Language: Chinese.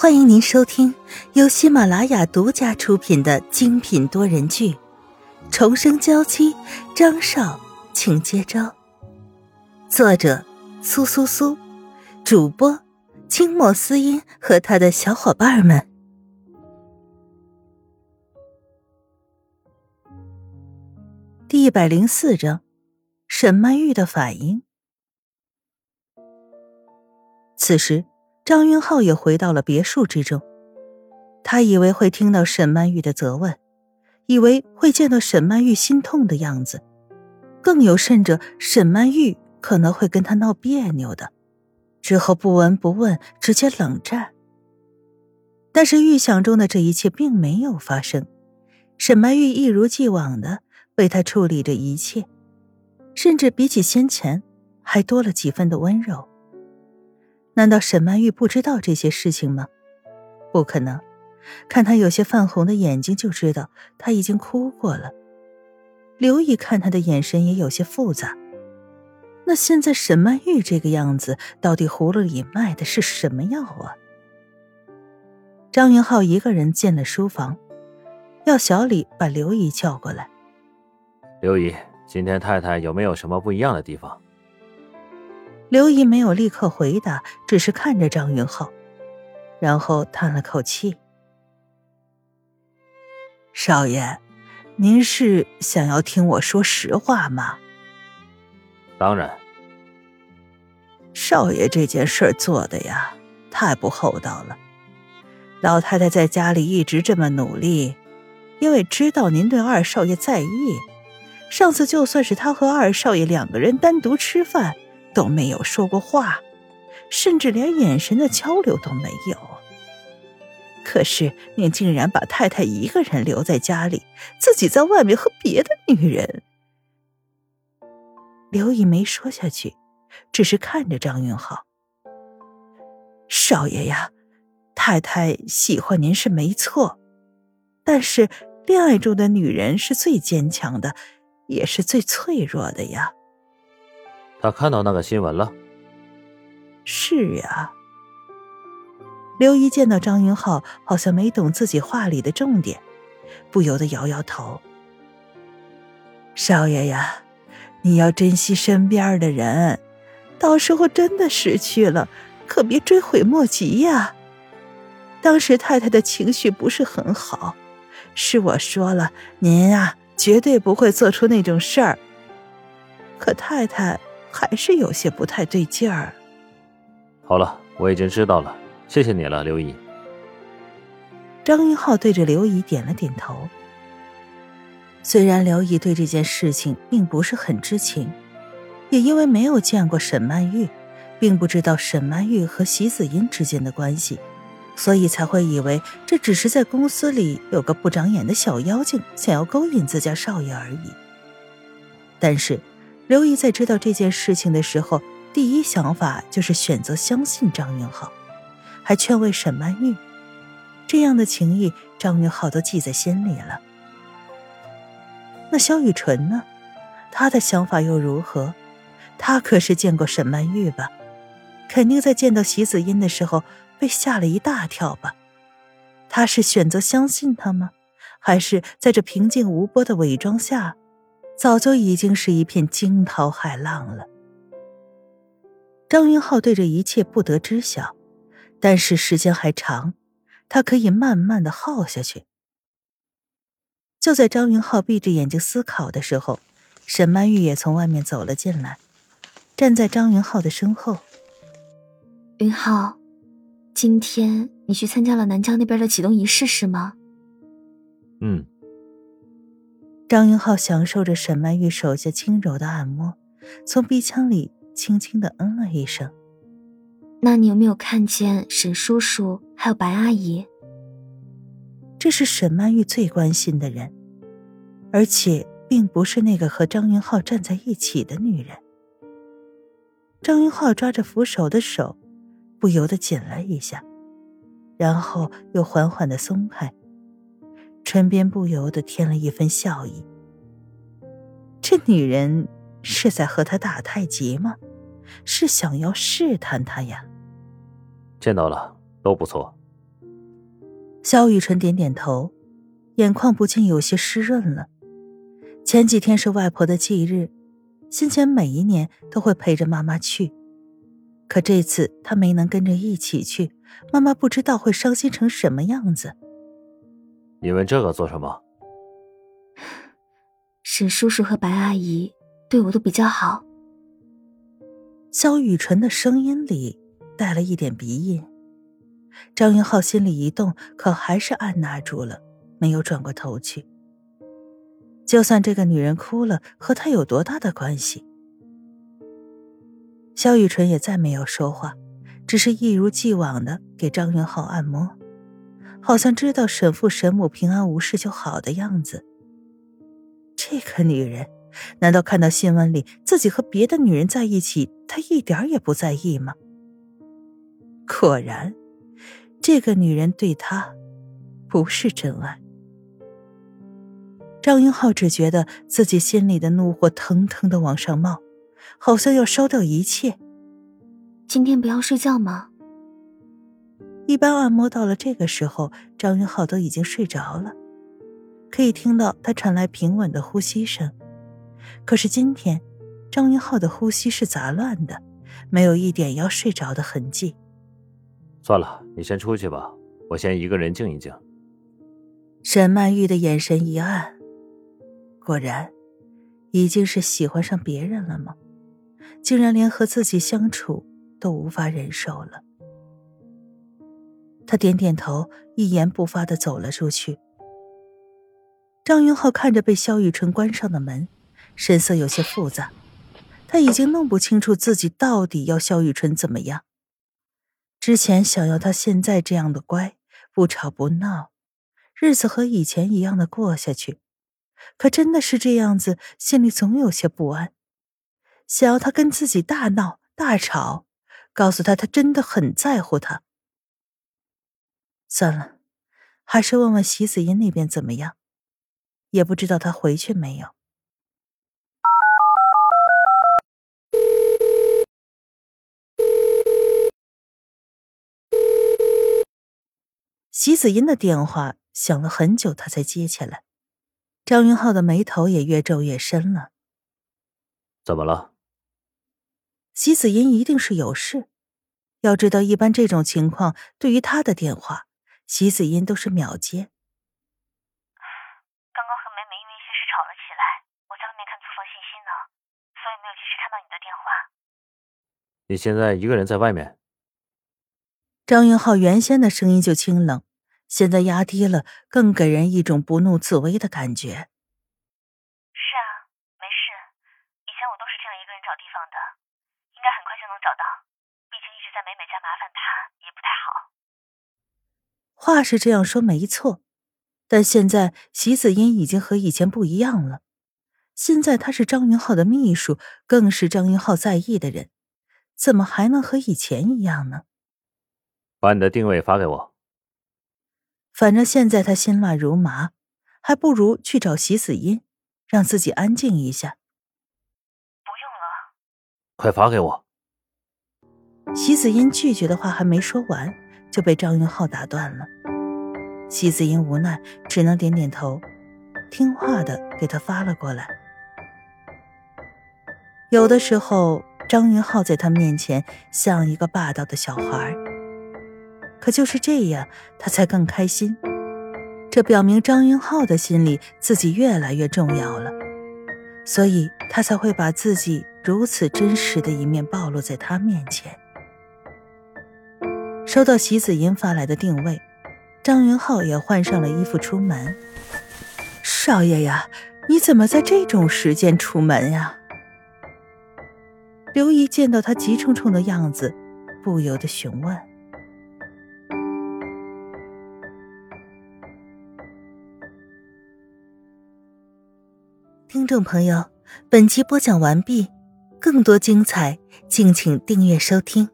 欢迎您收听由喜马拉雅独家出品的精品多人剧《重生娇妻》，张少，请接招。作者：苏苏苏，主播：清末思音和他的小伙伴们。第一百零四章：沈曼玉的反应。此时。张云浩也回到了别墅之中，他以为会听到沈曼玉的责问，以为会见到沈曼玉心痛的样子，更有甚者，沈曼玉可能会跟他闹别扭的，之后不闻不问，直接冷战。但是预想中的这一切并没有发生，沈曼玉一如既往的为他处理着一切，甚至比起先前还多了几分的温柔。难道沈曼玉不知道这些事情吗？不可能，看她有些泛红的眼睛就知道她已经哭过了。刘姨看她的眼神也有些复杂。那现在沈曼玉这个样子，到底葫芦里卖的是什么药啊？张云浩一个人进了书房，要小李把刘姨叫过来。刘姨，今天太太有没有什么不一样的地方？刘姨没有立刻回答，只是看着张云浩，然后叹了口气：“少爷，您是想要听我说实话吗？”“当然。”“少爷这件事做的呀，太不厚道了。老太太在家里一直这么努力，因为知道您对二少爷在意。上次就算是他和二少爷两个人单独吃饭。”都没有说过话，甚至连眼神的交流都没有。可是您竟然把太太一个人留在家里，自己在外面和别的女人。刘姨没说下去，只是看着张云浩。少爷呀，太太喜欢您是没错，但是恋爱中的女人是最坚强的，也是最脆弱的呀。他看到那个新闻了。是呀。刘姨见到张云浩，好像没懂自己话里的重点，不由得摇摇头。少爷呀，你要珍惜身边的人，到时候真的失去了，可别追悔莫及呀。当时太太的情绪不是很好，是我说了，您啊，绝对不会做出那种事儿。可太太。还是有些不太对劲儿。好了，我已经知道了，谢谢你了，刘姨。张云浩对着刘姨点了点头。虽然刘姨对这件事情并不是很知情，也因为没有见过沈曼玉，并不知道沈曼玉和席子音之间的关系，所以才会以为这只是在公司里有个不长眼的小妖精想要勾引自家少爷而已。但是。刘姨在知道这件事情的时候，第一想法就是选择相信张云浩，还劝慰沈曼玉。这样的情谊，张云浩都记在心里了。那萧雨纯呢？他的想法又如何？他可是见过沈曼玉吧？肯定在见到席子音的时候被吓了一大跳吧？他是选择相信他吗？还是在这平静无波的伪装下？早就已经是一片惊涛骇浪了。张云浩对这一切不得知晓，但是时间还长，他可以慢慢的耗下去。就在张云浩闭着眼睛思考的时候，沈曼玉也从外面走了进来，站在张云浩的身后。云浩，今天你去参加了南疆那边的启动仪式是吗？嗯。张云浩享受着沈曼玉手下轻柔的按摩，从鼻腔里轻轻的嗯了一声。那你有没有看见沈叔叔还有白阿姨？这是沈曼玉最关心的人，而且并不是那个和张云浩站在一起的女人。张云浩抓着扶手的手，不由得紧了一下，然后又缓缓的松开。唇边不由得添了一分笑意。这女人是在和他打太极吗？是想要试探他呀？见到了，都不错。萧雨辰点点头，眼眶不禁有些湿润了。前几天是外婆的忌日，先前每一年都会陪着妈妈去，可这次他没能跟着一起去，妈妈不知道会伤心成什么样子。你问这个做什么？沈叔叔和白阿姨对我都比较好。萧雨辰的声音里带了一点鼻音。张云浩心里一动，可还是按捺住了，没有转过头去。就算这个女人哭了，和他有多大的关系？萧雨辰也再没有说话，只是一如既往的给张云浩按摩，好像知道沈父沈母平安无事就好的样子。这个女人，难道看到新闻里自己和别的女人在一起，她一点也不在意吗？果然。这个女人对他不是真爱。张云浩只觉得自己心里的怒火腾腾的往上冒，好像要烧掉一切。今天不要睡觉吗？一般按摩到了这个时候，张云浩都已经睡着了，可以听到他传来平稳的呼吸声。可是今天，张云浩的呼吸是杂乱的，没有一点要睡着的痕迹。算了，你先出去吧，我先一个人静一静。沈曼玉的眼神一暗，果然，已经是喜欢上别人了吗？竟然连和自己相处都无法忍受了。他点点头，一言不发的走了出去。张云浩看着被萧雨辰关上的门，神色有些复杂，他已经弄不清楚自己到底要萧雨辰怎么样。之前想要他现在这样的乖，不吵不闹，日子和以前一样的过下去，可真的是这样子，心里总有些不安。想要他跟自己大闹大吵，告诉他他真的很在乎他。算了，还是问问席子音那边怎么样，也不知道他回去没有。席子音的电话响了很久，他才接起来。张云浩的眉头也越皱越深了。怎么了？席子音一定是有事。要知道，一般这种情况，对于他的电话，席子音都是秒接。刚刚和梅梅因为一些事吵了起来，我在外面看租房信息呢，所以没有及时看到你的电话。你现在一个人在外面？张云浩原先的声音就清冷。现在压低了，更给人一种不怒自威的感觉。是啊，没事。以前我都是这样一个人找地方的，应该很快就能找到。毕竟一直在美美家麻烦她也不太好。话是这样说没错，但现在席子英已经和以前不一样了。现在他是张云浩的秘书，更是张云浩在意的人，怎么还能和以前一样呢？把你的定位发给我。反正现在他心乱如麻，还不如去找席子音，让自己安静一下。不用了，快发给我。席子音拒绝的话还没说完，就被张云浩打断了。席子英无奈，只能点点头，听话的给他发了过来。有的时候，张云浩在他面前像一个霸道的小孩可就是这样，他才更开心。这表明张云浩的心里自己越来越重要了，所以他才会把自己如此真实的一面暴露在他面前。收到席子音发来的定位，张云浩也换上了衣服出门。少爷呀，你怎么在这种时间出门呀？刘姨见到他急冲冲的样子，不由得询问。听众朋友，本集播讲完毕，更多精彩，敬请订阅收听。